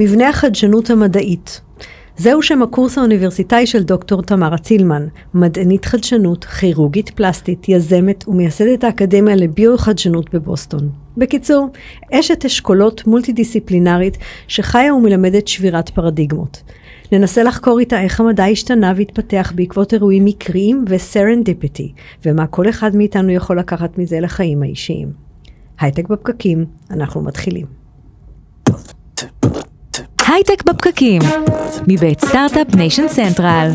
מבנה החדשנות המדעית. זהו שם הקורס האוניברסיטאי של דוקטור תמרה טילמן, מדענית חדשנות, כירורגית פלסטית, יזמת ומייסדת האקדמיה לביו-חדשנות בבוסטון. בקיצור, אשת אשכולות מולטי-דיסציפלינרית שחיה ומלמדת שבירת פרדיגמות. ננסה לחקור איתה איך המדע השתנה והתפתח בעקבות אירועים מקריים וסרנדיפיטי, ומה כל אחד מאיתנו יכול לקחת מזה לחיים האישיים. הייטק בפקקים, אנחנו מתחילים. הייטק בפקקים, מבית Start-Up Nation Central.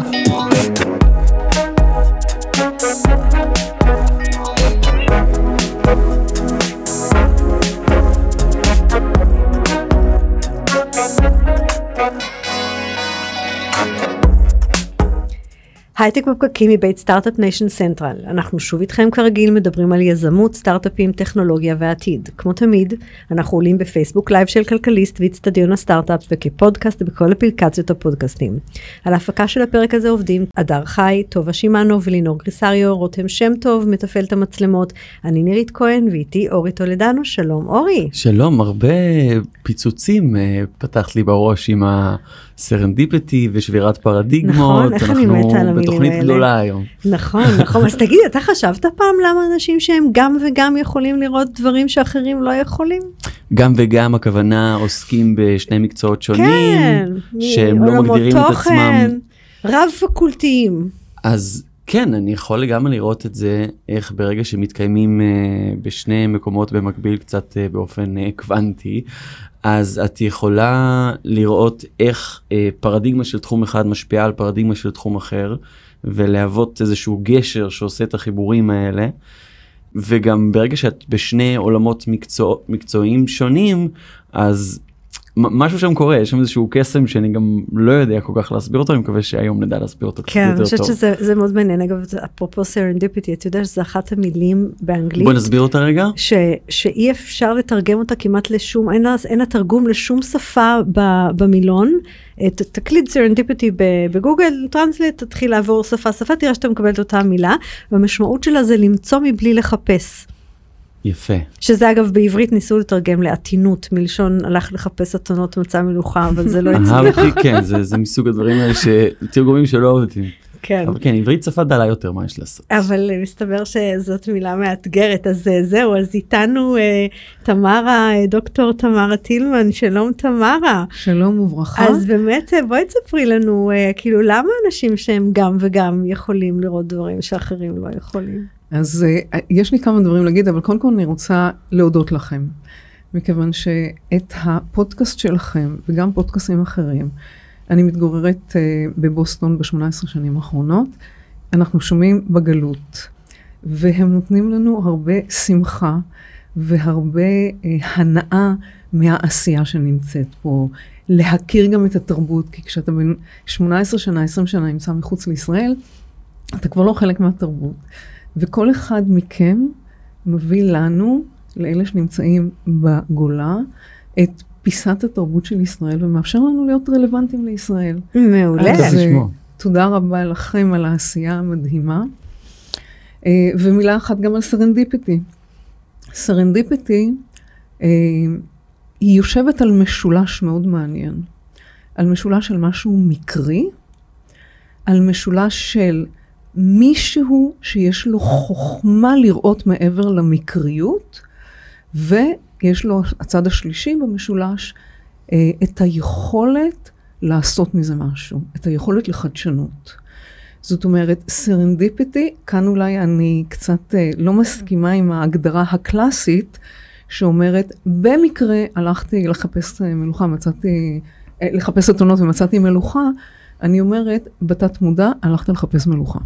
הייטק בפקקים מבית Start-Up Nation Central. אנחנו שוב איתכם כרגיל מדברים על יזמות, סטארט-אפים, טכנולוגיה ועתיד. כמו תמיד, אנחנו עולים בפייסבוק live של כלכליסט ואיצטדיון הסטארט-אפ וכפודקאסט בכל אפליקציות הפודקאסטים. על ההפקה של הפרק הזה עובדים אדר חי, טובה שמאנוב ולינור גריסריו, רותם שם טוב, מתפעל את המצלמות. אני נירית כהן ואיתי אורי טולדנו, שלום אורי. שלום, הרבה פיצוצים אה, פתחת לי בראש עם ה serendipity ושבירת פרדיגמות. נכון, איך אני מתה על המילים בתוכנית. גדולה היום. נכון, נכון. אז תגיד, אתה חשבת פעם למה אנשים שהם גם וגם יכולים לראות דברים שאחרים לא יכולים? גם וגם הכוונה עוסקים בשני מקצועות שונים, כן. שהם לא מגדירים את תוכן, עצמם. רב פקולטיים. אז כן, אני יכול לגמרי לראות את זה, איך ברגע שמתקיימים אה, בשני מקומות במקביל קצת אה, באופן אה, קוונטי, אז את יכולה לראות איך אה, פרדיגמה של תחום אחד משפיעה על פרדיגמה של תחום אחר, ולהוות איזשהו גשר שעושה את החיבורים האלה. וגם ברגע שאת בשני עולמות מקצוע, מקצועיים שונים, אז משהו שם קורה, יש שם איזשהו קסם שאני גם לא יודע כל כך להסביר אותו, אני מקווה שהיום נדע להסביר אותו כן, יותר אני חושבת טוב. שזה זה מאוד מעניין. אגב, אפרופו serendipity, אתה יודע שזה אחת המילים באנגלית. בוא נסביר אותה רגע. ש, שאי אפשר לתרגם אותה כמעט לשום, אין לה, אין לה תרגום לשום שפה ב, במילון. ת, תקליד serendipity ב Google Translate, תתחיל לעבור שפה שפה, תראה שאתה מקבל את אותה מילה, והמשמעות שלה זה למצוא מבלי לחפש. יפה. שזה אגב בעברית ניסו לתרגם לעטינות, מלשון הלך לחפש אתונות מצא מלוכה, אבל זה לא הצליח. אהבתי, כן, זה, זה מסוג הדברים האלה שתרגומים שלא עובדים. כן. אבל כן, עברית שפה דלה יותר, מה יש לעשות? אבל מסתבר שזאת מילה מאתגרת, אז אה, זהו, אז איתנו אה, תמרה, אה, דוקטור תמרה טילמן, שלום תמרה. שלום וברכה. אז באמת, אה, בואי תספרי לנו, אה, כאילו, למה אנשים שהם גם וגם יכולים לראות דברים שאחרים לא יכולים? אז uh, יש לי כמה דברים להגיד, אבל קודם כל אני רוצה להודות לכם, מכיוון שאת הפודקאסט שלכם, וגם פודקאסטים אחרים, אני מתגוררת uh, בבוסטון ב-18 שנים האחרונות, אנחנו שומעים בגלות, והם נותנים לנו הרבה שמחה והרבה uh, הנאה מהעשייה שנמצאת פה. להכיר גם את התרבות, כי כשאתה בן 18 שנה, 20 שנה נמצא מחוץ לישראל, אתה כבר לא חלק מהתרבות. וכל אחד מכם מביא לנו, לאלה שנמצאים בגולה, את פיסת התרבות של ישראל ומאפשר לנו להיות רלוונטיים לישראל. מעולה. אז, אה, לשמוע. תודה רבה לכם על העשייה המדהימה. אה, ומילה אחת גם על serendipity. Serendipity, אה, היא יושבת על משולש מאוד מעניין. על משולש של משהו מקרי, על משולש של מישהו שיש לו חוכמה לראות מעבר למקריות, ויש לו, הצד השלישי במשולש, אה, את היכולת לעשות מזה משהו, את היכולת לחדשנות. זאת אומרת, serendipity, כאן אולי אני קצת אה, לא מסכימה עם ההגדרה הקלאסית, שאומרת, במקרה הלכתי לחפש אה, מלוכה, מצאתי, לחפש אתונות ומצאתי מלוכה, אני אומרת, בתת מודע הלכת לחפש מלוכה.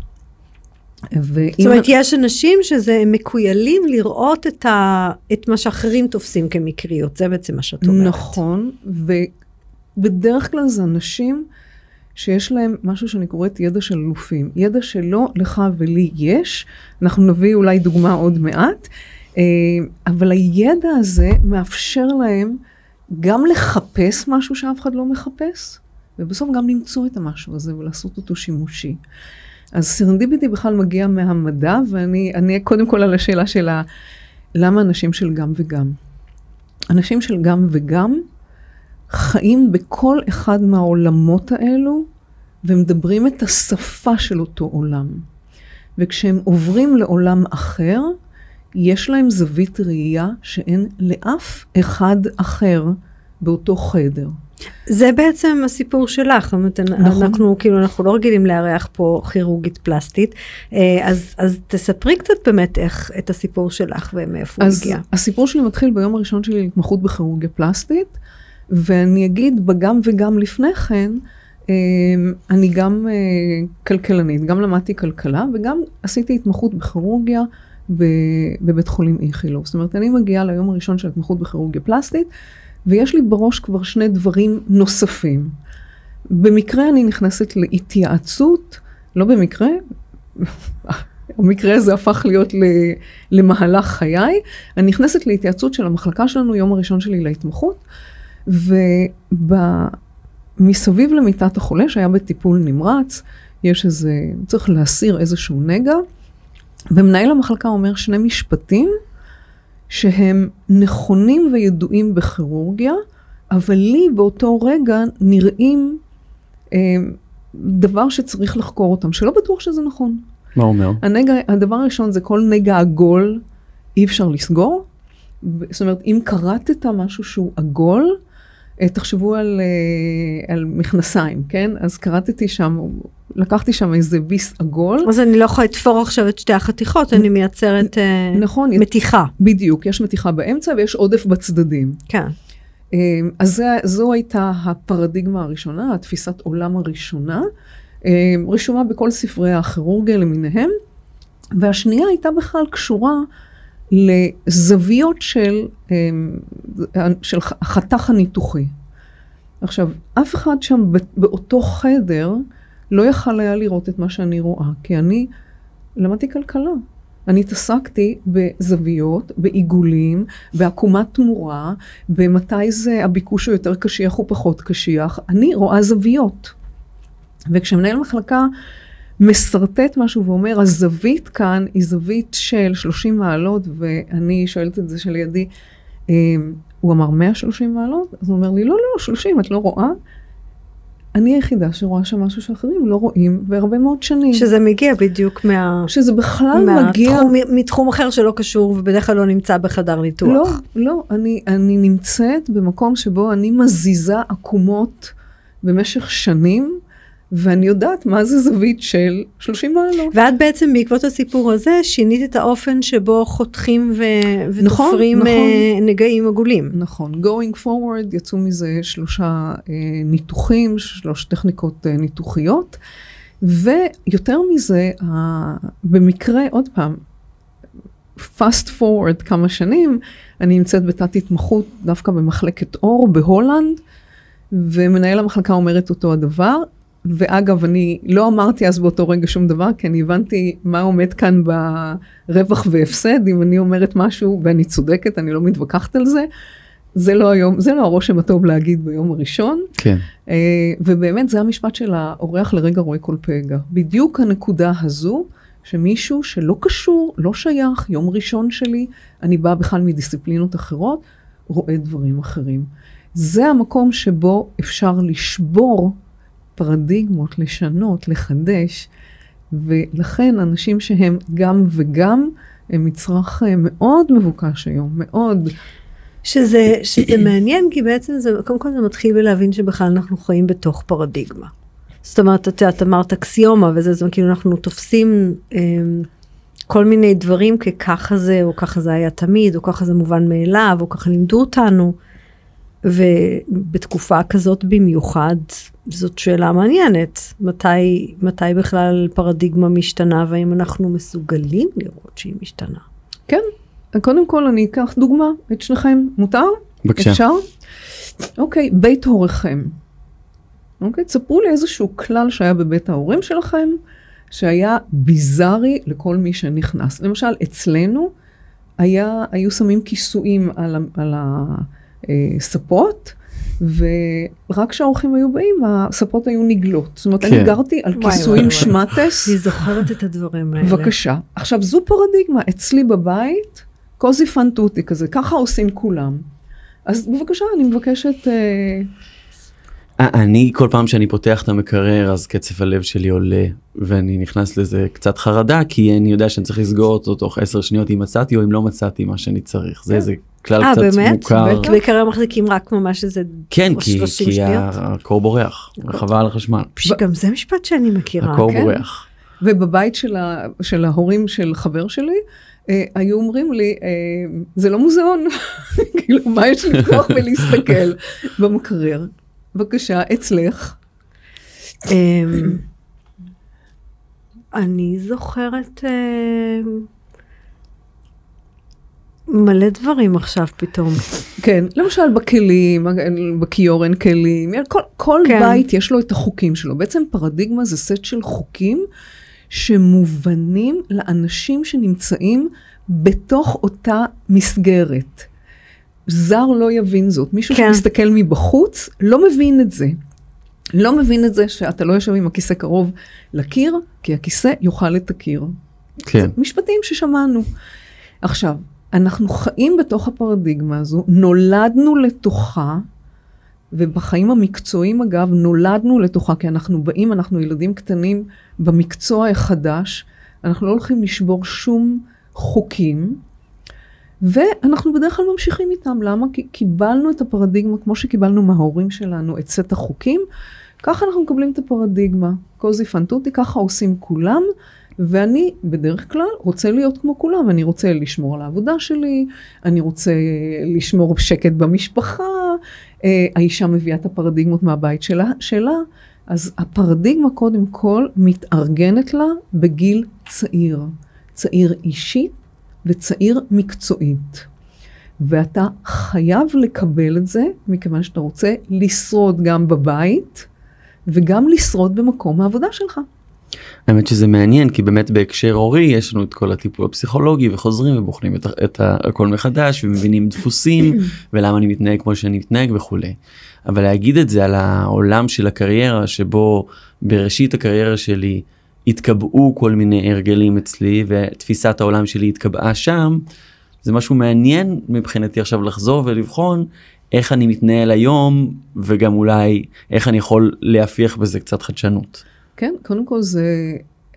ואם... זאת אומרת, יש אנשים שזה מקוילים לראות את, ה, את מה שאחרים תופסים כמקריות, זה בעצם מה שאת אומרת. נכון, ובדרך כלל זה אנשים שיש להם משהו שאני קוראת ידע של אלופים. ידע שלא לך ולי יש, אנחנו נביא אולי דוגמה עוד מעט, אה, אבל הידע הזה מאפשר להם גם לחפש משהו שאף אחד לא מחפש, ובסוף גם למצוא את המשהו הזה ולעשות אותו שימושי. אז סרנדיביטי בכלל מגיע מהמדע, ואני אני קודם כל על השאלה של למה אנשים של גם וגם. אנשים של גם וגם חיים בכל אחד מהעולמות האלו ומדברים את השפה של אותו עולם. וכשהם עוברים לעולם אחר, יש להם זווית ראייה שאין לאף אחד אחר באותו חדר. זה בעצם הסיפור שלך, נכון. אנחנו כאילו, אנחנו לא רגילים לארח פה כירורגית פלסטית, אה, אז, אז תספרי קצת באמת איך, את הסיפור שלך ומאיפה הוא אז הגיע. הסיפור שלי מתחיל ביום הראשון שלי להתמחות בכירורגיה פלסטית, ואני אגיד בגם וגם לפני כן, אה, אני גם אה, כלכלנית, גם למדתי כלכלה וגם עשיתי התמחות בכירורגיה בבית חולים איכילוב. זאת אומרת, אני מגיעה ליום הראשון של התמחות בכירורגיה פלסטית, ויש לי בראש כבר שני דברים נוספים. במקרה אני נכנסת להתייעצות, לא במקרה, המקרה הזה הפך להיות למהלך חיי. אני נכנסת להתייעצות של המחלקה שלנו, יום הראשון שלי להתמחות, ומסביב למיטת החולה, שהיה בטיפול נמרץ, יש איזה, צריך להסיר איזשהו נגע, ומנהל המחלקה אומר שני משפטים שהם נכונים וידועים בכירורגיה, אבל לי באותו רגע נראים אה, דבר שצריך לחקור אותם, שלא בטוח שזה נכון. מה אומר? הנגע, הדבר הראשון זה כל נגע עגול אי אפשר לסגור. זאת אומרת, אם קרטת משהו שהוא עגול, אה, תחשבו על, אה, על מכנסיים, כן? אז קרטתי שם, לקחתי שם איזה ביס עגול. אז אני לא יכולה לתפור עכשיו את שתי החתיכות, אני מייצרת אה, נכון, מתיחה. בדיוק, יש מתיחה באמצע ויש עודף בצדדים. כן. אה, אז זה, זו הייתה הפרדיגמה הראשונה, התפיסת עולם הראשונה, אה, רשומה בכל ספרי הכירורגיה למיניהם, והשנייה הייתה בכלל קשורה לזוויות של, אה, של החתך הניתוחי. עכשיו, אף אחד שם באותו חדר לא יכל היה לראות את מה שאני רואה, כי אני למדתי כלכלה. אני התעסקתי בזוויות, בעיגולים, בעקומת תמורה, במתי זה הביקוש הוא יותר קשיח או פחות קשיח. אני רואה זוויות. וכשמנהל מחלקה משרטט משהו ואומר, הזווית כאן היא זווית של 30 מעלות, ואני שואלת את זה שלידי, הוא אמר 130 מעלות? אז הוא אומר לי, לא, לא, 30, את לא רואה? אני היחידה שרואה שם משהו שאחרים לא רואים, והרבה מאוד שנים. שזה מגיע בדיוק מה... שזה בכלל מהתחום, מגיע... מתחום אחר שלא קשור ובדרך כלל לא נמצא בחדר ניתוח. לא, לא, אני, אני נמצאת במקום שבו אני מזיזה עקומות במשך שנים, ואני יודעת מה זה זווית של 30 מעלות. ואת בעצם בעקבות הסיפור הזה שינית את האופן שבו חותכים ו... נכון, ותופרים נכון. אה, נגעים עגולים. נכון, going forward יצאו מזה שלושה אה, ניתוחים, שלוש טכניקות אה, ניתוחיות, ויותר מזה, אה, במקרה, עוד פעם, fast forward כמה שנים, אני נמצאת בתת התמחות דווקא במחלקת אור בהולנד, ומנהל המחלקה אומר את אותו הדבר. ואגב, אני לא אמרתי אז באותו רגע שום דבר, כי אני הבנתי מה עומד כאן ברווח והפסד, אם אני אומרת משהו ואני צודקת, אני לא מתווכחת על זה. זה לא היום, זה לא הרושם הטוב להגיד ביום הראשון. כן. Uh, ובאמת זה המשפט של האורח לרגע רואה כל פגע. בדיוק הנקודה הזו, שמישהו שלא קשור, לא שייך, יום ראשון שלי, אני באה בכלל מדיסציפלינות אחרות, רואה דברים אחרים. זה המקום שבו אפשר לשבור פרדיגמות, לשנות, לחדש, ולכן אנשים שהם גם וגם, הם מצרך מאוד מבוקש היום, מאוד. שזה, שזה מעניין, כי בעצם זה, קודם כל זה מתחיל בלהבין שבכלל אנחנו חיים בתוך פרדיגמה. זאת אומרת, את יודעת, אמרת אקסיומה, וזה זה, כאילו אנחנו תופסים אה, כל מיני דברים כככה זה, או ככה זה היה תמיד, או ככה זה מובן מאליו, או ככה לימדו אותנו. ובתקופה כזאת במיוחד, זאת שאלה מעניינת. מתי, מתי בכלל פרדיגמה משתנה, והאם אנחנו מסוגלים לראות שהיא משתנה? כן, קודם כל אני אקח דוגמה, את שניכם, מותר? בבקשה. אפשר? אוקיי, בית הוריכם. אוקיי, תספרו לי איזשהו כלל שהיה בבית ההורים שלכם, שהיה ביזארי לכל מי שנכנס. למשל, אצלנו היה, היו שמים כיסויים על, ה- על הספות, ורק כשהאורחים היו באים, הספות היו נגלות. זאת אומרת, כן. אני גרתי על כיסויים שמטס. אני זוכרת את הדברים האלה. בבקשה. עכשיו, זו פרדיגמה. אצלי בבית, קוזי פנטוטי כזה, ככה עושים כולם. אז בבקשה, אני מבקשת... אה, אני כל פעם שאני פותח את המקרר אז קצב הלב שלי עולה ואני נכנס לזה קצת חרדה כי אני יודע שאני צריך לסגור אותו תוך 10 שניות אם מצאתי או אם לא מצאתי מה שאני צריך זה איזה כלל אה, קצת באמת? מוכר. מקרר מחזיקים רק ממש איזה כן או כי, 30 כי שניות? הקור בורח חבל על החשמל גם זה משפט שאני מכירה. הקור כן. בורח. ובבית של, ה, של ההורים של חבר שלי, אה, היו אומרים לי, אה, זה לא מוזיאון, כאילו, מה יש לפתוח ולהסתכל במקרר? בבקשה, אצלך. אמ, אני זוכרת אמ, מלא דברים עכשיו פתאום. כן, למשל בכלים, בכיור אין כלים, כל, כל כן. בית יש לו את החוקים שלו. בעצם פרדיגמה זה סט של חוקים שמובנים לאנשים שנמצאים בתוך אותה מסגרת. זר לא יבין זאת. מישהו כן. שמסתכל מבחוץ לא מבין את זה. לא מבין את זה שאתה לא יושב עם הכיסא קרוב לקיר, כי הכיסא יאכל את הקיר. כן. משפטים ששמענו. עכשיו, אנחנו חיים בתוך הפרדיגמה הזו, נולדנו לתוכה, ובחיים המקצועיים אגב, נולדנו לתוכה, כי אנחנו באים, אנחנו ילדים קטנים במקצוע החדש, אנחנו לא הולכים לשבור שום חוקים, ואנחנו בדרך כלל ממשיכים איתם. למה? כי קיבלנו את הפרדיגמה, כמו שקיבלנו מההורים שלנו את סט החוקים, ככה אנחנו מקבלים את הפרדיגמה. קוזי פנטוטי, ככה עושים כולם, ואני בדרך כלל רוצה להיות כמו כולם. אני רוצה לשמור על העבודה שלי, אני רוצה לשמור שקט במשפחה, אה, האישה מביאה את הפרדיגמות מהבית שלה, שלה. אז הפרדיגמה קודם כל מתארגנת לה בגיל צעיר. צעיר אישית וצעיר מקצועית. ואתה חייב לקבל את זה, מכיוון שאתה רוצה לשרוד גם בבית, וגם לשרוד במקום העבודה שלך. האמת שזה מעניין כי באמת בהקשר הורי יש לנו את כל הטיפול הפסיכולוגי וחוזרים ובוחנים את, את הכל מחדש ומבינים דפוסים ולמה אני מתנהג כמו שאני מתנהג וכולי. אבל להגיד את זה על העולם של הקריירה שבו בראשית הקריירה שלי התקבעו כל מיני הרגלים אצלי ותפיסת העולם שלי התקבעה שם זה משהו מעניין מבחינתי עכשיו לחזור ולבחון איך אני מתנהל היום וגם אולי איך אני יכול להפיח בזה קצת חדשנות. כן, קודם כל זה,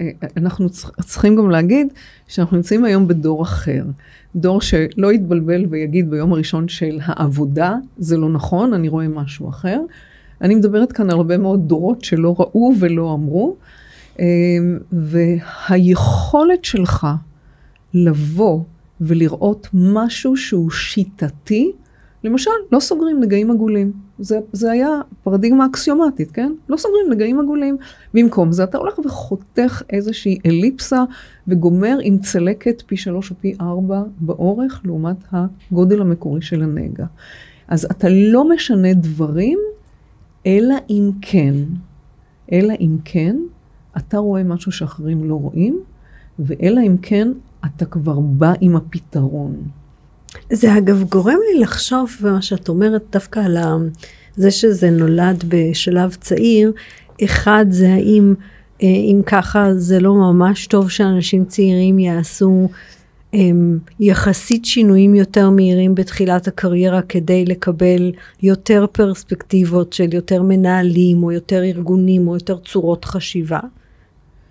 אה, אנחנו צרי- צריכים גם להגיד שאנחנו נמצאים היום בדור אחר. דור שלא יתבלבל ויגיד ביום הראשון של העבודה, זה לא נכון, אני רואה משהו אחר. אני מדברת כאן על הרבה מאוד דורות שלא ראו ולא אמרו, והיכולת שלך לבוא ולראות משהו שהוא שיטתי, למשל, לא סוגרים נגעים עגולים. זה, זה היה פרדיגמה אקסיומטית, כן? לא סוגרים נגעים עגולים. במקום זה אתה הולך וחותך איזושהי אליפסה וגומר עם צלקת פי שלוש או פי ארבע באורך לעומת הגודל המקורי של הנגע. אז אתה לא משנה דברים, אלא אם כן, אלא אם כן, אתה רואה משהו שאחרים לא רואים, ואלא אם כן, אתה כבר בא עם הפתרון. זה אגב גורם לי לחשוב במה שאת אומרת דווקא על זה שזה נולד בשלב צעיר. אחד זה האם אה, אם ככה זה לא ממש טוב שאנשים צעירים יעשו הם, יחסית שינויים יותר מהירים בתחילת הקריירה כדי לקבל יותר פרספקטיבות של יותר מנהלים או יותר ארגונים או יותר צורות חשיבה.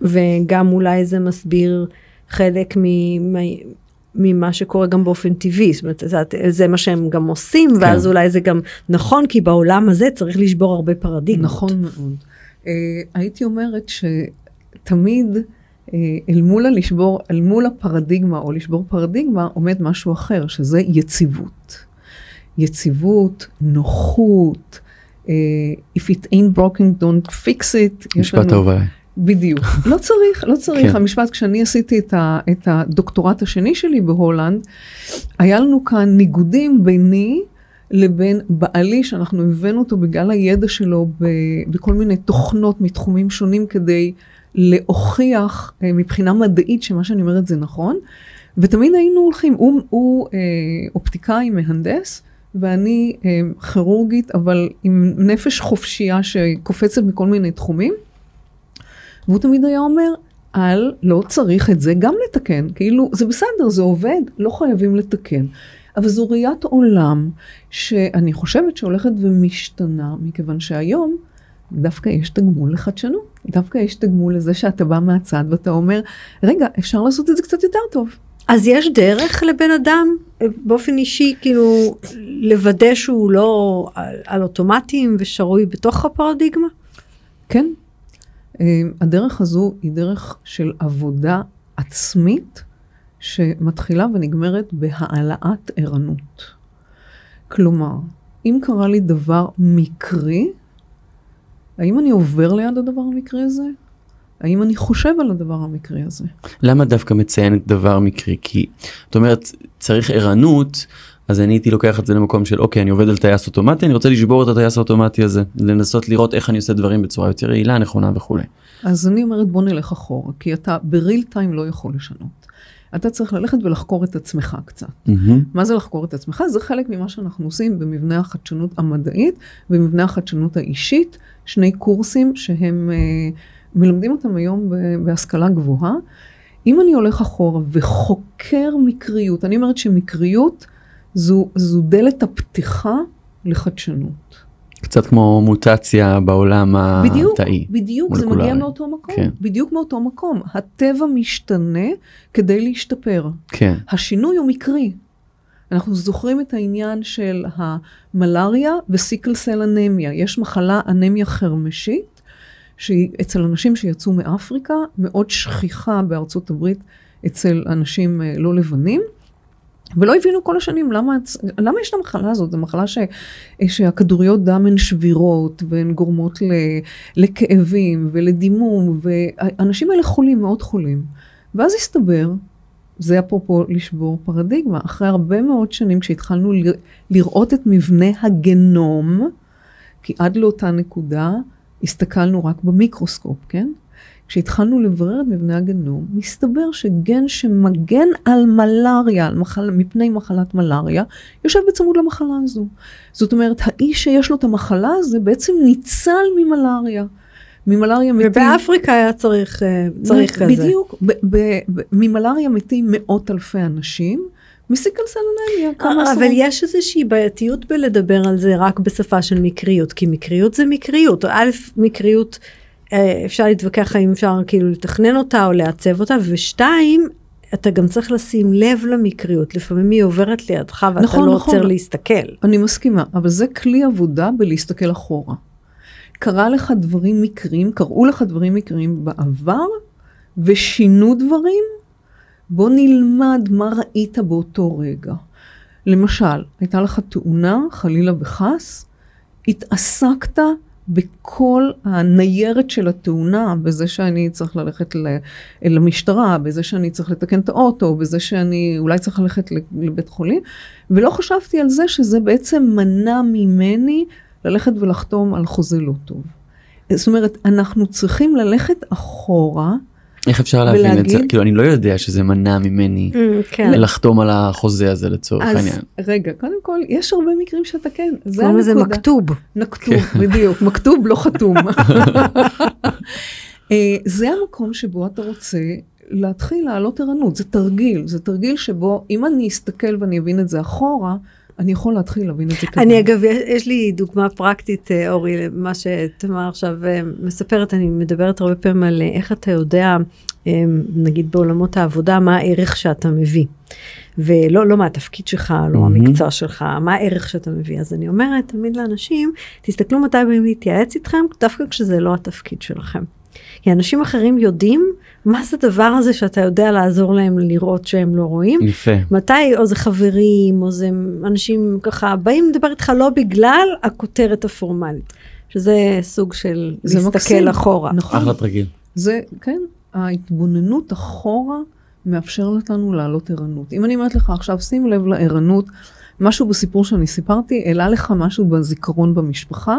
וגם אולי זה מסביר חלק ממה שקורה גם באופן טבעי, זאת אומרת, זה, זה מה שהם גם עושים, ואז אולי זה גם נכון, כי בעולם הזה צריך לשבור הרבה פרדיגמות. נכון מאוד. Uh, הייתי אומרת שתמיד uh, אל מול הלשבור, אל מול הפרדיגמה או לשבור פרדיגמה עומד משהו אחר, שזה יציבות. יציבות, נוחות, uh, If it ain't broken don't fix it. משפט אהוב עליי. בדיוק. לא צריך, לא צריך. כן. המשפט, כשאני עשיתי את, ה, את הדוקטורט השני שלי בהולנד, היה לנו כאן ניגודים ביני לבין בעלי, שאנחנו הבאנו אותו בגלל הידע שלו ב, בכל מיני תוכנות מתחומים שונים כדי להוכיח אה, מבחינה מדעית שמה שאני אומרת זה נכון. ותמיד היינו הולכים, הוא, הוא אה, אופטיקאי מהנדס, ואני אה, כירורגית, אבל עם נפש חופשייה שקופצת בכל מיני תחומים. והוא תמיד היה אומר, אל, לא צריך את זה גם לתקן, כאילו, זה בסדר, זה עובד, לא חייבים לתקן. אבל זו ראיית עולם שאני חושבת שהולכת ומשתנה, מכיוון שהיום דווקא יש תגמול לחדשנות, דווקא יש תגמול לזה שאתה בא מהצד ואתה אומר, רגע, אפשר לעשות את זה קצת יותר טוב. אז יש דרך לבן אדם אה, באופן אישי כאילו לוודא שהוא לא על, על אוטומטים ושרוי בתוך הפרדיגמה? כן. אה, הדרך הזו היא דרך של עבודה עצמית שמתחילה ונגמרת בהעלאת ערנות. כלומר, אם קרה לי דבר מקרי, האם אני עובר ליד הדבר המקרי הזה? האם אני חושב על הדבר המקרי הזה? למה דווקא מציינת דבר מקרי? כי את אומרת צריך ערנות, אז אני הייתי לוקח את זה למקום של אוקיי אני עובד על טייס אוטומטי אני רוצה לשבור את הטייס האוטומטי הזה לנסות לראות איך אני עושה דברים בצורה יותר יעילה נכונה וכולי. אז אני אומרת בוא נלך אחורה כי אתה בריל טיים לא יכול לשנות. אתה צריך ללכת ולחקור את עצמך קצת. Mm-hmm. מה זה לחקור את עצמך? זה חלק ממה שאנחנו עושים במבנה החדשנות המדעית ובמבנה החדשנות האישית, שני קורסים שהם uh, מלמדים אותם היום בהשכלה גבוהה. אם אני הולך אחורה וחוקר מקריות, אני אומרת שמקריות זו, זו דלת הפתיחה לחדשנות. קצת כמו מוטציה בעולם בדיוק, התאי. בדיוק, זה מגיע מאותו מקום. כן. בדיוק מאותו מקום. הטבע משתנה כדי להשתפר. כן. השינוי הוא מקרי. אנחנו זוכרים את העניין של המלאריה וסיקל סל אנמיה. יש מחלה אנמיה חרמשית, שהיא אצל אנשים שיצאו מאפריקה, מאוד שכיחה בארצות הברית אצל אנשים אה, לא לבנים. ולא הבינו כל השנים למה, למה יש את המחלה הזאת, זו מחלה ש, שהכדוריות דם הן שבירות והן גורמות ל, לכאבים ולדימום, והאנשים האלה חולים, מאוד חולים. ואז הסתבר, זה אפרופו לשבור פרדיגמה, אחרי הרבה מאוד שנים כשהתחלנו לראות את מבנה הגנום, כי עד לאותה נקודה הסתכלנו רק במיקרוסקופ, כן? כשהתחלנו לברר את מבנה הגנום, מסתבר שגן שמגן על מלאריה, על מחל, מפני מחלת מלאריה, יושב בצמוד למחלה הזו. זאת אומרת, האיש שיש לו את המחלה הזו בעצם ניצל ממלאריה. ממלאריה מתים... ובאפריקה היה צריך, אה, צריך כזה. בדיוק. ממלאריה מתים מאות אלפי אנשים. מסיקל סלונמיה, כמה עשרות. אבל יש איזושהי בעייתיות בלדבר על זה רק בשפה של מקריות, כי מקריות זה מקריות. א', מקריות אפשר להתווכח האם אפשר כאילו לתכנן אותה או לעצב אותה, ושתיים, אתה גם צריך לשים לב למקריות, לפעמים היא עוברת לידך ואתה נכון, לא נכון. עוצר להסתכל. אני מסכימה, אבל זה כלי עבודה בלהסתכל אחורה. קרה לך דברים מקרים, קראו לך דברים מקרים בעבר, ושינו דברים, בוא נלמד מה ראית באותו רגע. למשל, הייתה לך תאונה, חלילה וחס, התעסקת בכל הניירת של התאונה, בזה שאני צריך ללכת למשטרה, בזה שאני צריך לתקן את האוטו, בזה שאני אולי צריך ללכת לבית חולים, ולא חשבתי על זה שזה בעצם מנע ממני ללכת ולחתום על חוזה לא טוב. זאת אומרת, אנחנו צריכים ללכת אחורה. איך אפשר להבין את זה? כאילו אני לא יודע שזה מנע ממני כן. לחתום על החוזה הזה לצורך אז, העניין. רגע, קודם כל יש הרבה מקרים שאתה כן, זה הנקודה. זה מכתוב. מכתוב, בדיוק, מכתוב לא חתום. זה המקום שבו אתה רוצה להתחיל להעלות ערנות, זה תרגיל, זה תרגיל שבו אם אני אסתכל ואני אבין את זה אחורה, אני יכול להתחיל להבין את זה ככה. אני אגב, יש לי דוגמה פרקטית, אורי, למה שתמר עכשיו מספרת, אני מדברת הרבה פעמים על איך אתה יודע, נגיד בעולמות העבודה, מה הערך שאתה מביא. ולא לא מה התפקיד שלך, לא mm-hmm. המקצוע שלך, מה הערך שאתה מביא. אז אני אומרת תמיד לאנשים, תסתכלו מתי באים להתייעץ איתכם, דווקא כשזה לא התפקיד שלכם. כי אנשים אחרים יודעים מה זה הדבר הזה שאתה יודע לעזור להם לראות שהם לא רואים. יפה. מתי, או זה חברים, או זה אנשים ככה באים לדבר איתך לא בגלל הכותרת הפורמלית, שזה סוג של להסתכל מקסים. אחורה. נכון. אחלה תרגיל. זה, כן, ההתבוננות אחורה מאפשרת לנו להעלות ערנות. אם אני אומרת לך עכשיו, שים לב לערנות, משהו בסיפור שאני סיפרתי, העלה לך משהו בזיכרון במשפחה,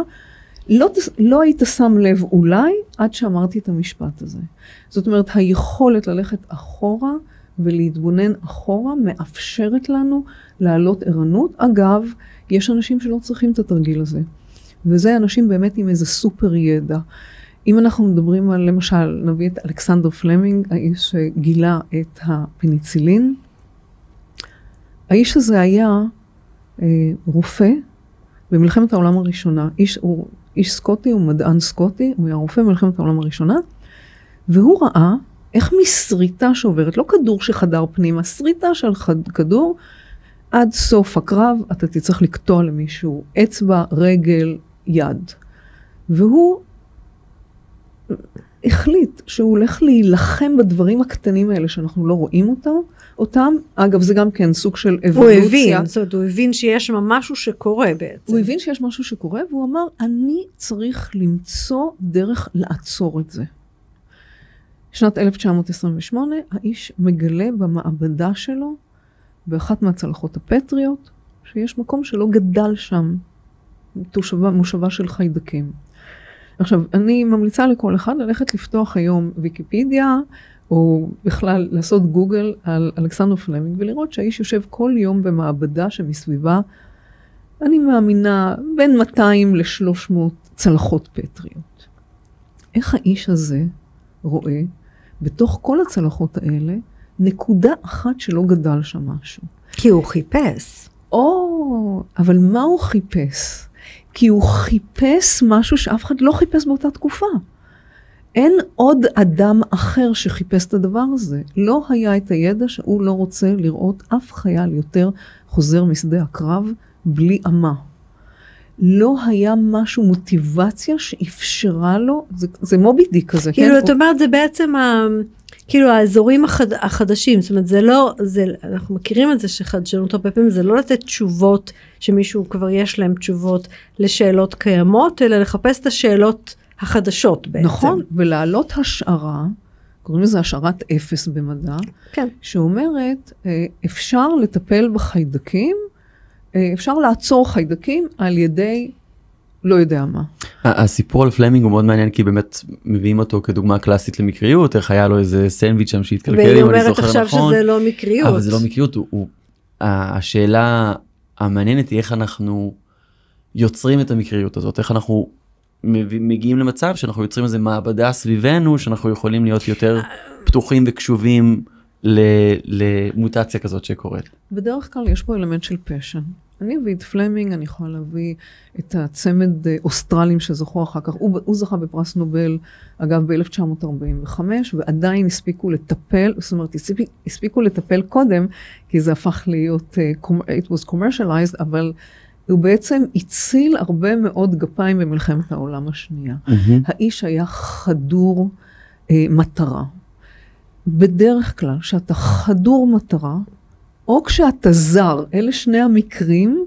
לא, לא היית שם לב אולי עד שאמרתי את המשפט הזה. זאת אומרת, היכולת ללכת אחורה ולהתבונן אחורה מאפשרת לנו להעלות ערנות. אגב, יש אנשים שלא צריכים את התרגיל הזה, וזה אנשים באמת עם איזה סופר ידע. אם אנחנו מדברים על, למשל, נביא את אלכסנדר פלמינג, האיש שגילה את הפניצילין, האיש הזה היה אה, רופא במלחמת העולם הראשונה. איש, הוא איש סקוטי, הוא מדען סקוטי, הוא היה רופא במלחמת העולם הראשונה, והוא ראה איך מסריטה שעוברת, לא כדור שחדר פנימה, סריטה של חד, כדור, עד סוף הקרב אתה תצטרך לקטוע למישהו אצבע, רגל, יד. והוא החליט שהוא הולך להילחם בדברים הקטנים האלה שאנחנו לא רואים אותם, אותם. אגב, זה גם כן סוג של אבולוציה. הוא הבין, זאת אומרת, הוא הבין שיש שם משהו שקורה בעצם. הוא הבין שיש משהו שקורה, והוא אמר, אני צריך למצוא דרך לעצור את זה. שנת 1928, האיש מגלה במעבדה שלו, באחת מהצלחות הפטריות, שיש מקום שלא גדל שם מושבה של חיידקים. עכשיו, אני ממליצה לכל אחד ללכת לפתוח היום ויקיפדיה, או בכלל לעשות גוגל על אלכסנדר פלמינג, ולראות שהאיש יושב כל יום במעבדה שמסביבה, אני מאמינה, בין 200 ל-300 צלחות פטריות. איך האיש הזה רואה בתוך כל הצלחות האלה נקודה אחת שלא גדל שם משהו? כי הוא חיפש. או, אבל מה הוא חיפש? כי הוא חיפש משהו שאף אחד לא חיפש באותה תקופה. אין עוד אדם אחר שחיפש את הדבר הזה. לא היה את הידע שהוא לא רוצה לראות אף חייל יותר חוזר משדה הקרב בלי אמה. לא היה משהו, מוטיבציה שאפשרה לו, זה, זה מובי דיק כזה, כאילו, כן? את אומרת, זה בעצם ה... כאילו האזורים החד, החדשים, זאת אומרת זה לא, זה, אנחנו מכירים את זה שחדשנות הרבה פעמים זה לא לתת תשובות שמישהו כבר יש להם תשובות לשאלות קיימות, אלא לחפש את השאלות החדשות בעצם. נכון, ולהעלות השערה, קוראים לזה השערת אפס במדע, כן. שאומרת אה, אפשר לטפל בחיידקים, אה, אפשר לעצור חיידקים על ידי לא יודע מה. הסיפור על פלמינג הוא מאוד מעניין כי באמת מביאים אותו כדוגמה קלאסית למקריות איך היה לו איזה סנדוויץ' שם שהתקלקל והיא אם אני אומרת זוכר עכשיו נכון. שזה לא מקריות. אבל זה לא מקריות הוא, הוא השאלה המעניינת היא איך אנחנו יוצרים את המקריות הזאת איך אנחנו מגיעים למצב שאנחנו יוצרים איזה מעבדה סביבנו שאנחנו יכולים להיות יותר פתוחים וקשובים למוטציה כזאת שקורית. בדרך כלל יש פה אלמנט של פשן. אני אביא את פלמינג, אני יכולה להביא את הצמד אה, אוסטרלים שזכו אחר כך. הוא, הוא זכה בפרס נובל, אגב, ב-1945, ועדיין הספיקו לטפל, זאת אומרת, הספיק, הספיקו לטפל קודם, כי זה הפך להיות, uh, it was commercialized, אבל הוא בעצם הציל הרבה מאוד גפיים במלחמת העולם השנייה. האיש היה חדור אה, מטרה. בדרך כלל, כשאתה חדור מטרה, או כשאתה זר, אלה שני המקרים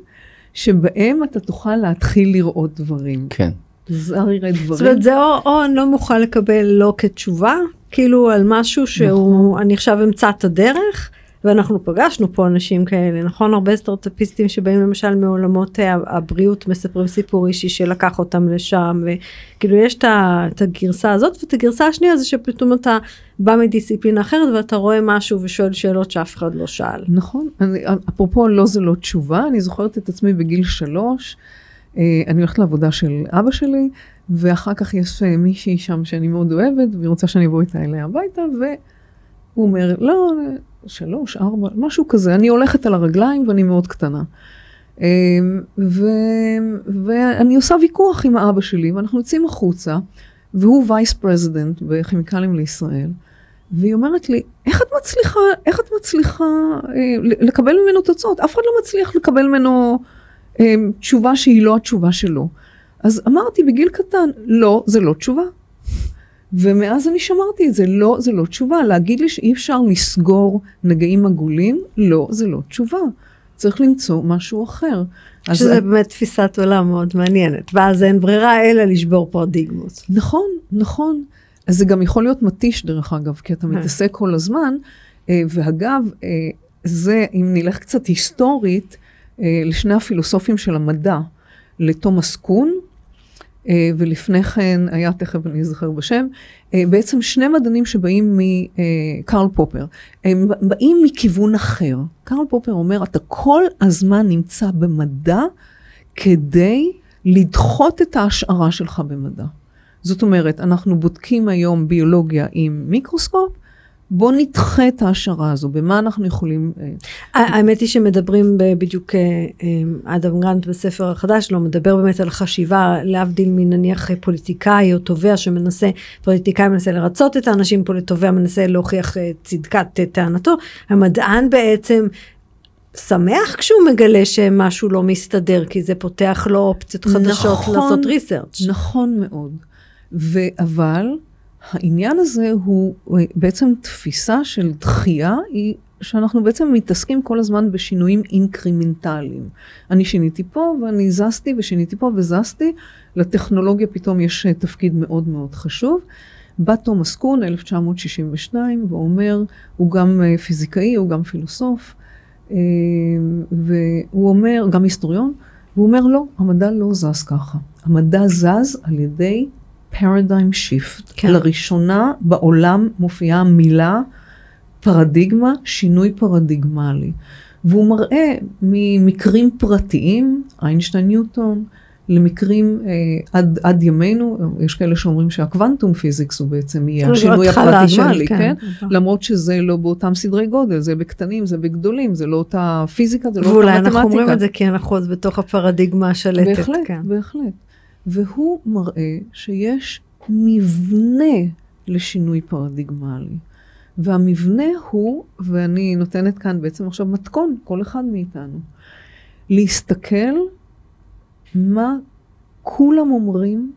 שבהם אתה תוכל להתחיל לראות דברים. כן. זר יראה זאת דברים. אומרת זה או, או אני לא מוכן לקבל לא כתשובה, כאילו על משהו שהוא, נכון. אני עכשיו אמצא את הדרך, ואנחנו פגשנו פה אנשים כאלה, נכון? הרבה סטארט-אפיסטים שבאים למשל מעולמות ה- הבריאות מספרים סיפור אישי שלקח אותם לשם, וכאילו יש את הגרסה הזאת, ואת הגרסה השנייה זה שפתאום אתה בא מדיסציפלינה אחרת ואתה רואה משהו ושואל שאלות שאף אחד לא שאל. נכון. אני, אפרופו לא זה לא תשובה, אני זוכרת את עצמי בגיל שלוש, אה, אני הולכת לעבודה של אבא שלי, ואחר כך יש אה, מישהי שם שאני מאוד אוהבת, והיא רוצה שאני אבוא איתה אליה הביתה, והוא אומר, לא, שלוש, ארבע, משהו כזה, אני הולכת על הרגליים ואני מאוד קטנה. אה, ו, ואני עושה ויכוח עם האבא שלי, ואנחנו יוצאים החוצה, והוא vice president בכימיקלים לישראל. והיא אומרת לי, איך את מצליחה, איך את מצליחה אה, לקבל ממנו תוצאות? אף אחד לא מצליח לקבל ממנו אה, תשובה שהיא לא התשובה שלו. אז אמרתי בגיל קטן, לא, זה לא תשובה. ומאז אני שמרתי את זה, לא, זה לא תשובה. להגיד לי שאי אפשר לסגור נגעים עגולים, לא, זה לא תשובה. צריך למצוא משהו אחר. אז שזה באמת תפיסת עולם מאוד מעניינת, ואז אין ברירה אלא לשבור פרדיגמות. נכון, נכון. אז זה גם יכול להיות מתיש, דרך אגב, כי אתה מתעסק כל הזמן. אה, ואגב, אה, זה, אם נלך קצת היסטורית, אה, לשני הפילוסופים של המדע, לתומאס קון, אה, ולפני כן היה, תכף אני אזכר בשם, אה, בעצם שני מדענים שבאים מקרל פופר. הם באים מכיוון אחר. קרל פופר אומר, אתה כל הזמן נמצא במדע כדי לדחות את ההשערה שלך במדע. זאת אומרת, אנחנו בודקים היום ביולוגיה עם מיקרוסקופ, בוא נדחה את ההשערה הזו, במה אנחנו יכולים... אה, האמת היא שמדברים בדיוק, אה, אה, אדם גרנט בספר החדש שלו, מדבר באמת על חשיבה, להבדיל מנניח פוליטיקאי או תובע שמנסה, פוליטיקאי מנסה לרצות את האנשים, תובע מנסה להוכיח צדקת טענתו, המדען בעצם שמח כשהוא מגלה שמשהו לא מסתדר, כי זה פותח לו אופציות חדשות נכון, לעשות ריסרצ'. נכון מאוד. ו- אבל העניין הזה הוא אה, בעצם תפיסה של דחייה, היא שאנחנו בעצם מתעסקים כל הזמן בשינויים אינקרמנטליים. אני שיניתי פה ואני זזתי ושיניתי פה וזזתי, לטכנולוגיה פתאום יש אה, תפקיד מאוד מאוד חשוב. בא תומאס קון, 1962, ואומר, הוא גם אה, פיזיקאי, הוא גם פילוסוף, והוא אומר, גם היסטוריון, והוא אומר, לא, המדע לא זז ככה. המדע זז על ידי paradigm shift. כן. לראשונה בעולם מופיעה המילה פרדיגמה, שינוי פרדיגמלי. והוא מראה ממקרים פרטיים, איינשטיין ניוטון, למקרים אה, עד, עד ימינו, יש כאלה שאומרים שהקוונטום פיזיקס הוא בעצם יהיה זו השינוי התחלה של- הפרדיגמלי, כן. כן? למרות שזה לא באותם סדרי גודל, זה בקטנים, זה בגדולים, זה לא אותה פיזיקה, זה לא אותה ואולי מתמטיקה. אנחנו אומרים את זה כי אנחנו עוד בתוך הפרדיגמה השלטת. בהחלט, כן. בהחלט. והוא מראה שיש מבנה לשינוי פרדיגמלי. והמבנה הוא, ואני נותנת כאן בעצם עכשיו מתכון, כל אחד מאיתנו, להסתכל מה כולם אומרים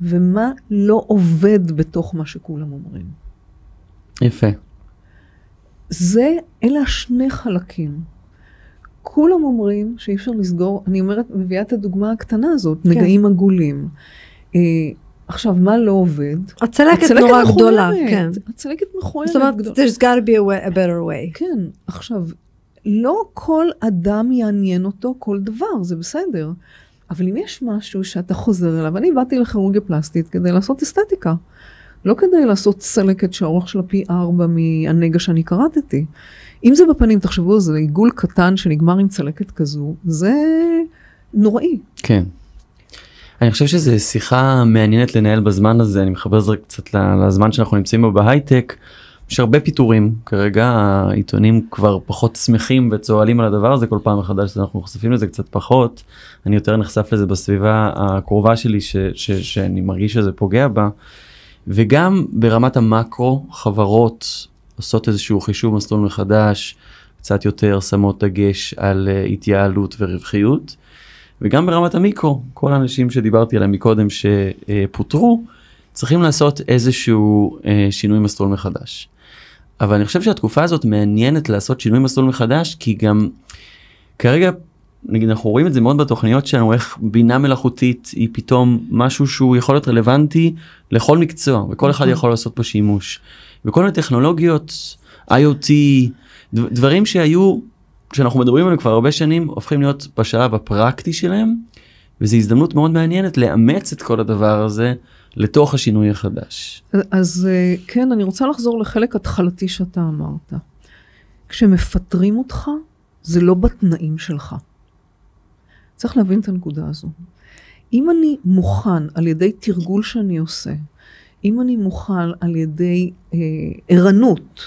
ומה לא עובד בתוך מה שכולם אומרים. יפה. זה, אלה השני חלקים. כולם אומרים שאי אפשר לסגור, אני אומרת, מביאה את הדוגמה הקטנה הזאת, כן. נגעים עגולים. אה, עכשיו, מה לא עובד? הצלקת הצלקת נורא מכוערת. גדולה, כן. הצלקת מכוערת זאת אומרת, גדולה. there's got to be a, way, a better way. כן, עכשיו, לא כל אדם יעניין אותו כל דבר, זה בסדר. אבל אם יש משהו שאתה חוזר אליו, אני באתי לכירורגיה פלסטית כדי לעשות אסתטיקה. לא כדי לעשות צלקת שהאורך שלה פי ארבע מהנגע שאני כרתתי. אם זה בפנים, תחשבו, זה עיגול קטן שנגמר עם צלקת כזו, זה נוראי. כן. אני חושב שזו שיחה מעניינת לנהל בזמן הזה, אני מחבר את זה קצת לזמן שאנחנו נמצאים בו בהייטק. יש הרבה פיטורים כרגע, העיתונים כבר פחות שמחים וצוהלים על הדבר הזה כל פעם מחדש, אנחנו נחשפים לזה קצת פחות. אני יותר נחשף לזה בסביבה הקרובה שלי, ש, ש, שאני מרגיש שזה פוגע בה. וגם ברמת המקרו, חברות עושות איזשהו חישוב מסלול מחדש, קצת יותר שמות דגש על אה, התייעלות ורווחיות. וגם ברמת המיקרו, כל האנשים שדיברתי עליהם מקודם שפוטרו, צריכים לעשות איזשהו אה, שינוי מסלול מחדש. אבל אני חושב שהתקופה הזאת מעניינת לעשות שינוי מסלול מחדש, כי גם כרגע, נגיד אנחנו רואים את זה מאוד בתוכניות שלנו, איך בינה מלאכותית היא פתאום משהו שהוא יכול להיות רלוונטי לכל מקצוע, וכל אחד יכול לעשות בו שימוש. וכל מיני טכנולוגיות, IoT, דב- דברים שהיו, שאנחנו מדברים עליהם כבר הרבה שנים, הופכים להיות בשלב הפרקטי שלהם, וזו הזדמנות מאוד מעניינת לאמץ את כל הדבר הזה לתוך השינוי החדש. אז אה, כן, אני רוצה לחזור לחלק התחלתי שאתה אמרת. כשמפטרים אותך, זה לא בתנאים שלך. צריך להבין את הנקודה הזו. אם אני מוכן על ידי תרגול שאני עושה, אם אני מוכן על ידי אה, ערנות,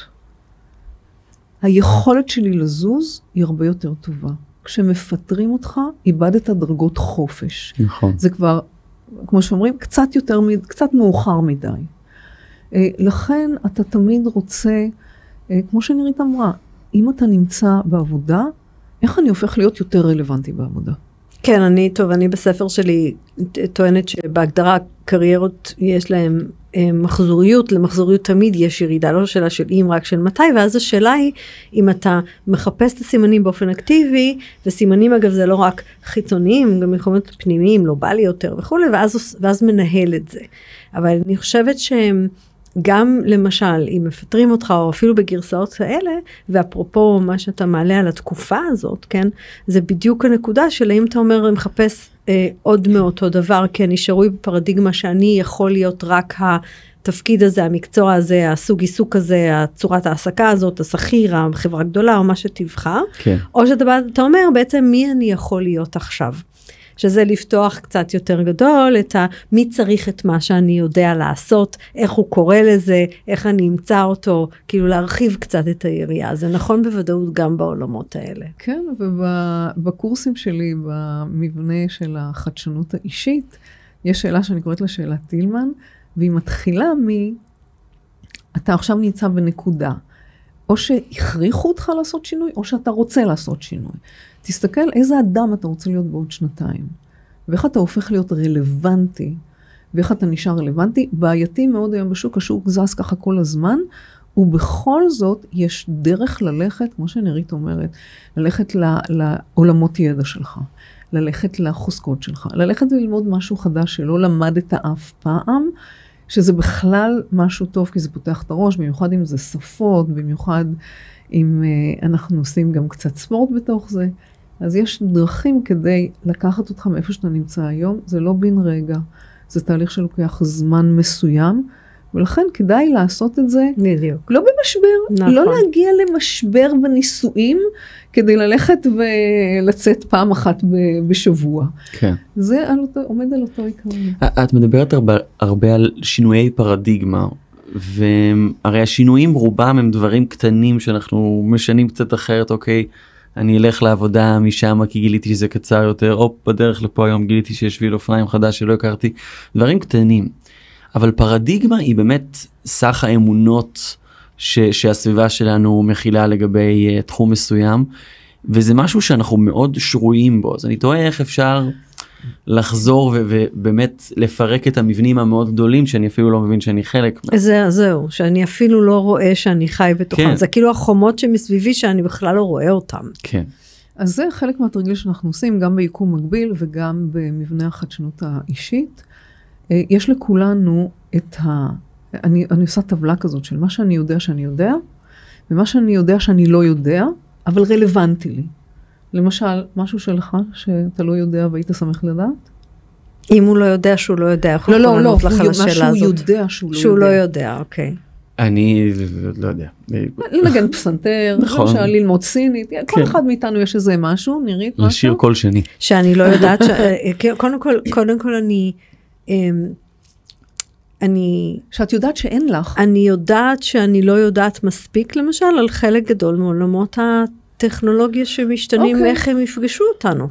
היכולת שלי לזוז היא הרבה יותר טובה. כשמפטרים אותך, איבדת דרגות חופש. נכון. זה כבר, כמו שאומרים, קצת יותר, קצת מאוחר מדי. אה, לכן אתה תמיד רוצה, אה, כמו שנירית אמרה, אם אתה נמצא בעבודה, איך אני הופך להיות יותר רלוונטי בעבודה? כן, אני, טוב, אני בספר שלי טוענת שבהגדרה קריירות יש להם אה, מחזוריות, למחזוריות תמיד יש ירידה, לא שאלה של אם, רק של מתי, ואז השאלה היא אם אתה מחפש את הסימנים באופן אקטיבי, וסימנים אגב זה לא רק חיצוניים, גם יכולים להיות פנימיים, לא בא לי יותר וכולי, ואז, ואז מנהל את זה. אבל אני חושבת שהם... גם למשל אם מפטרים אותך או אפילו בגרסאות כאלה ואפרופו מה שאתה מעלה על התקופה הזאת כן זה בדיוק הנקודה של האם אתה אומר אני מחפש אה, עוד מאותו דבר כי אני שרוי בפרדיגמה שאני יכול להיות רק התפקיד הזה המקצוע הזה הסוג עיסוק הזה הצורת ההעסקה הזאת השכיר החברה הגדולה או מה שתבחר כן. או שאתה אתה אומר בעצם מי אני יכול להיות עכשיו. שזה לפתוח קצת יותר גדול את ה... מי צריך את מה שאני יודע לעשות, איך הוא קורא לזה, איך אני אמצא אותו, כאילו להרחיב קצת את היריעה. זה נכון בוודאות גם בעולמות האלה. כן, ובקורסים שלי, במבנה של החדשנות האישית, יש שאלה שאני קוראת לה שאלת טילמן, והיא מתחילה מ... אתה עכשיו נמצא בנקודה. או שהכריחו אותך לעשות שינוי, או שאתה רוצה לעשות שינוי. תסתכל איזה אדם אתה רוצה להיות בעוד שנתיים, ואיך אתה הופך להיות רלוונטי, ואיך אתה נשאר רלוונטי. בעייתי מאוד היום בשוק, השוק זז ככה כל הזמן, ובכל זאת יש דרך ללכת, כמו שנרית אומרת, ללכת לעולמות ידע שלך, ללכת לחוזקות שלך, ללכת וללמוד משהו חדש שלא למדת אף פעם. שזה בכלל משהו טוב, כי זה פותח את הראש, במיוחד אם זה שפות, במיוחד אם uh, אנחנו עושים גם קצת ספורט בתוך זה. אז יש דרכים כדי לקחת אותך מאיפה שאתה נמצא היום, זה לא בן רגע, זה תהליך שלוקח זמן מסוים, ולכן כדאי לעשות את זה, בדיוק. לא במשבר, נכון. לא להגיע למשבר בנישואים כדי ללכת ולצאת פעם אחת ב- בשבוע. כן. זה על אותו, עומד על אותו עיקרון. את מדברת הרבה, הרבה על שינויי פרדיגמה, והרי השינויים רובם הם דברים קטנים שאנחנו משנים קצת אחרת, אוקיי, אני אלך לעבודה משם כי גיליתי שזה קצר יותר, או בדרך לפה היום גיליתי שיש שביל אופניים חדש שלא הכרתי, דברים קטנים. אבל פרדיגמה היא באמת סך האמונות ש, שהסביבה שלנו מכילה לגבי uh, תחום מסוים, וזה משהו שאנחנו מאוד שרויים בו, אז אני תוהה איך אפשר לחזור ובאמת לפרק את המבנים המאוד גדולים שאני אפילו לא מבין שאני חלק. זה, זהו, שאני אפילו לא רואה שאני חי בתוכם. כן. זה כאילו החומות שמסביבי שאני בכלל לא רואה אותם. כן. אז זה חלק מהתרגיל שאנחנו עושים, גם ביקום מקביל וגם במבנה החדשנות האישית. אה, יש לכולנו את ה... אני, אני עושה טבלה כזאת של מה שאני יודע שאני יודע, ומה שאני יודע שאני לא יודע, אבל רלוונטי לי. למשל, משהו שלך שאתה לא יודע והיית שמח לדעת? אם הוא לא יודע שהוא לא יודע, איך הוא לא, יכול לא, לא, לענות לך על מה השאלה שהוא הזאת? יודע שהוא לא שהוא לא יודע. יודע, אוקיי. אני לא יודע. לנגן פסנתר, נכון. למשל ללמוד סינית, כל כן. אחד מאיתנו יש איזה משהו, נירית משהו? לשיר קול שני. שאני לא יודעת. אה, כן, קודם כל, קודם כל אני, אמ, אני, שאת יודעת שאין לך. אני יודעת שאני לא יודעת מספיק, למשל, על חלק גדול מעולמות הטכנולוגיה שמשתנים, אוקיי. איך הם יפגשו אותנו.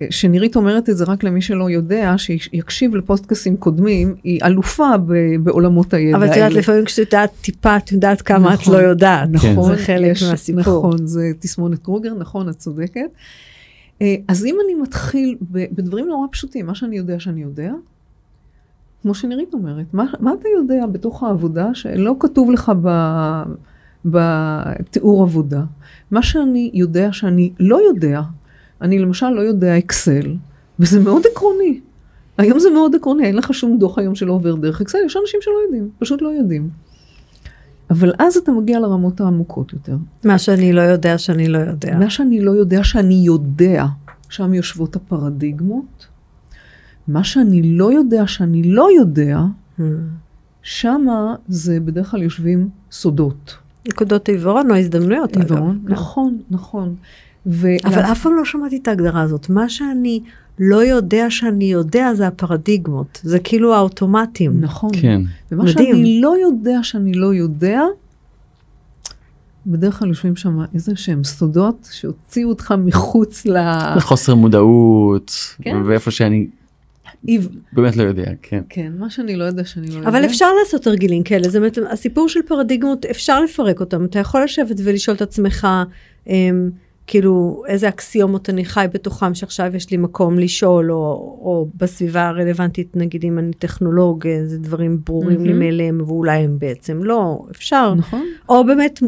ושנירית אומרת את זה רק למי שלא יודע, שיקשיב לפוסטקאסים קודמים, היא אלופה ב- בעולמות הידע אבל את האלה. יודעת, לפעמים כשאת יודעת טיפה, את יודעת כמה את נכון, לא יודעת. נכון, זה חלק יש- מהסיפור. נכון, זה תסמונת קרוגר, נכון, את צודקת. אה, אז אם אני מתחיל בדברים נורא פשוטים, מה שאני יודע שאני יודע, כמו שנירית אומרת, מה, מה אתה יודע בתוך העבודה שלא כתוב לך ב, בתיאור עבודה? מה שאני יודע שאני לא יודע, אני למשל לא יודע אקסל, וזה מאוד עקרוני. היום זה מאוד עקרוני, אין לך שום דוח היום שלא עובר דרך אקסל, יש אנשים שלא יודעים, פשוט לא יודעים. אבל אז אתה מגיע לרמות העמוקות יותר. מה שאני לא יודע שאני לא יודע. מה שאני לא יודע שאני יודע, שם יושבות הפרדיגמות. מה שאני לא יודע שאני לא יודע, Hmm. שמה זה בדרך כלל יושבים סודות. נקודות עיוורון או הזדמנויות, אגב. עיוורון, כן. נכון, נכון. ו- אבל אף פעם לא שמעתי את ההגדרה הזאת. מה שאני לא יודע שאני יודע זה הפרדיגמות. זה כאילו האוטומטים. נכון. כן. ומה מדהים. שאני לא יודע שאני לא יודע, בדרך כלל יושבים שם איזה שהם סודות שהוציאו אותך מחוץ ל... חוסר מודעות, כן. ואיפה שאני באמת לא יודע, כן. כן, מה שאני לא יודע שאני לא יודע. אבל אפשר לעשות תרגילים כאלה, זאת אומרת, הסיפור של פרדיגמות, אפשר לפרק אותם. אתה יכול לשבת ולשאול את עצמך, אמ, כאילו, איזה אקסיומות אני חי בתוכם, שעכשיו יש לי מקום לשאול, או, או בסביבה הרלוונטית, נגיד אם אני טכנולוג, איזה דברים ברורים לי מהמם. מאליהם, ואולי הם בעצם לא, אפשר. נכון. או באמת,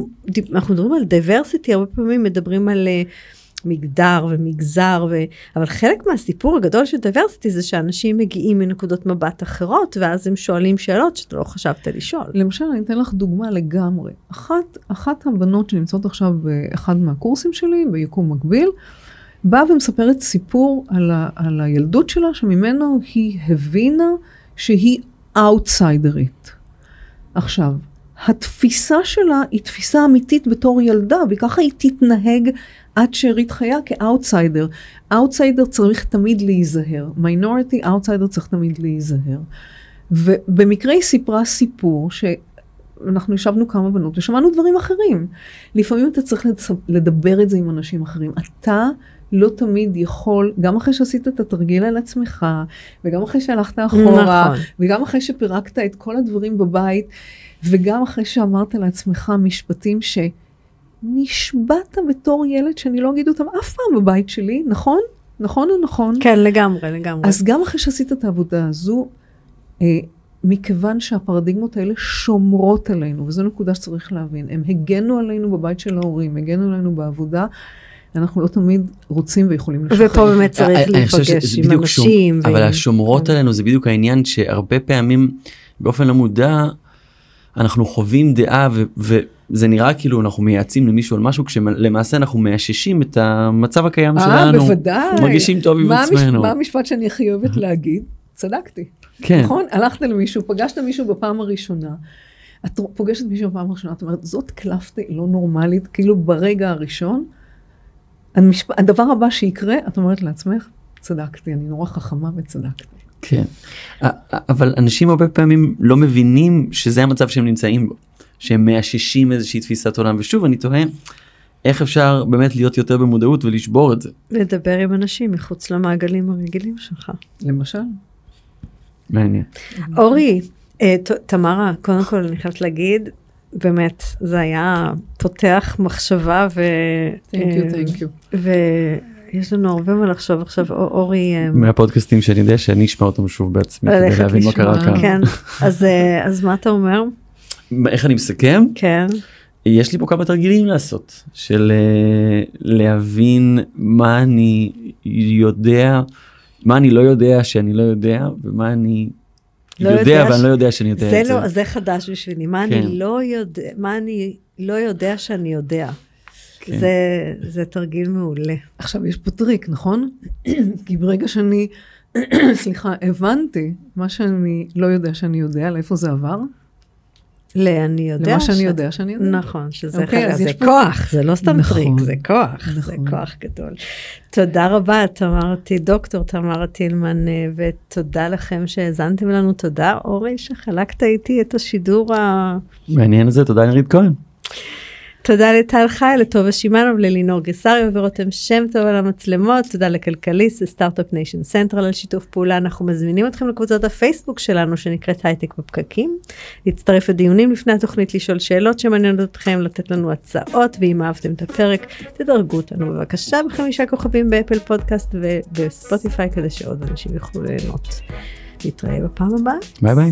אנחנו מדברים על diversity, הרבה פעמים מדברים על אה, מגדר ומגזר, ו... אבל חלק מהסיפור הגדול של diversity זה שאנשים מגיעים מנקודות מבט אחרות, ואז הם שואלים שאלות שאתה לא חשבת לשאול. למשל, אני אתן לך דוגמה לגמרי. אחת, אחת הבנות שנמצאות עכשיו באחד מהקורסים שלי, ביקום מקביל, באה ומספרת סיפור על, ה, על הילדות שלה, שממנו היא הבינה שהיא אאוטסיידרית. עכשיו, התפיסה שלה היא תפיסה אמיתית בתור ילדה, וככה היא תתנהג עד שארית חייה כ outsider. Outsider צריך תמיד להיזהר. Minority, outsider צריך תמיד להיזהר. ובמקרה היא סיפרה סיפור שאנחנו ישבנו כמה בנות ושמענו דברים אחרים. לפעמים אתה צריך לדבר את זה עם אנשים אחרים. אתה לא תמיד יכול, גם אחרי שעשית את התרגיל על עצמך, וגם אחרי שהלכת אחורה, נכון. וגם אחרי שפירקת את כל הדברים בבית, וגם אחרי שאמרת לעצמך משפטים שנשבעת בתור ילד שאני לא אגיד אותם אף פעם בבית שלי, נכון? נכון או נכון? כן, לגמרי, לגמרי. אז גם אחרי שעשית את העבודה הזו, אה, מכיוון שהפרדיגמות האלה שומרות עלינו, וזו נקודה שצריך להבין, הם הגנו עלינו בבית של ההורים, הגנו עלינו בעבודה. אנחנו לא תמיד רוצים ויכולים לשחרר. ופה באמת צריך להיפגש עם אנשים. אבל השומרות כן. עלינו זה בדיוק העניין שהרבה פעמים באופן לא מודע אנחנו חווים דעה וזה נראה כאילו אנחנו מייעצים למישהו על משהו כשלמעשה אנחנו מאששים את המצב הקיים שלנו. אה בוודאי. מרגישים טוב עם עצמנו. מה המשפט שאני הכי אוהבת להגיד? צדקתי. כן. נכון? הלכת למישהו, פגשת מישהו בפעם הראשונה. את פוגשת מישהו בפעם הראשונה, את אומרת, זאת קלפטה לא נורמלית, כאילו ברגע הראשון. המשפ... הדבר הבא שיקרה, את אומרת לעצמך, צדקתי, אני נורא חכמה וצדקתי. כן, אבל אנשים הרבה פעמים לא מבינים שזה המצב שהם נמצאים בו, שהם מאששים איזושהי תפיסת עולם, ושוב אני תוהה, איך אפשר באמת להיות יותר במודעות ולשבור את זה? לדבר עם אנשים מחוץ למעגלים הרגילים שלך. למשל. מעניין. אורי, אה, תמרה, קודם כל אני חייבת להגיד, באמת, זה היה פותח מחשבה ו... Thank you, ויש לנו הרבה מה לחשוב עכשיו, אורי... אה, מהפודקאסטים שאני יודע שאני אשמע אותם שוב בעצמי, כדי להבין מה קרה כאן. כן, אז, אה, אז מה אתה אומר? איך אני מסכם? כן. יש לי פה כמה תרגילים לעשות, של uh, להבין מה אני יודע, מה אני לא יודע שאני לא יודע, ומה אני לא יודע, יודע ואני לא יודע שאני יודע זה את לא, זה. זה חדש בשבילי, מה כן. אני לא יודע, מה אני לא יודע שאני יודע. כן. זה, זה תרגיל מעולה. עכשיו, יש פה טריק, נכון? כי ברגע שאני, סליחה, הבנתי מה שאני לא יודע שאני יודע, לאיפה זה עבר? לאני יודע. למה שאני יודע שאני יודע. נכון, שזה okay, אוקיי, זה פה... כוח, זה לא סתם נכון, טריק, זה כוח, נכון. זה כוח גדול. תודה רבה, תמרתי, דוקטור תמרה טילמן, אה, ותודה לכם שהאזנתם לנו, תודה אורי שחלקת איתי את השידור ה... מעניין הזה, תודה נירית כהן. תודה לטל חי, לטובה שמאנוב, ללינור גסריו ורותם שם טוב על המצלמות, תודה לכלכליסט, ל Start-Up Nation Central על שיתוף פעולה. אנחנו מזמינים אתכם לקבוצת הפייסבוק שלנו שנקראת הייטק בפקקים, להצטרף לדיונים לפני התוכנית, לשאול שאלות שמעניינות אתכם, לתת לנו הצעות, ואם אהבתם את הפרק, תדרגו אותנו בבקשה בחמישה כוכבים ב Apple Podcast וב Spotify כדי שעוד אנשים יוכלו ליהנות. נתראה בפעם הבאה. ביי ביי.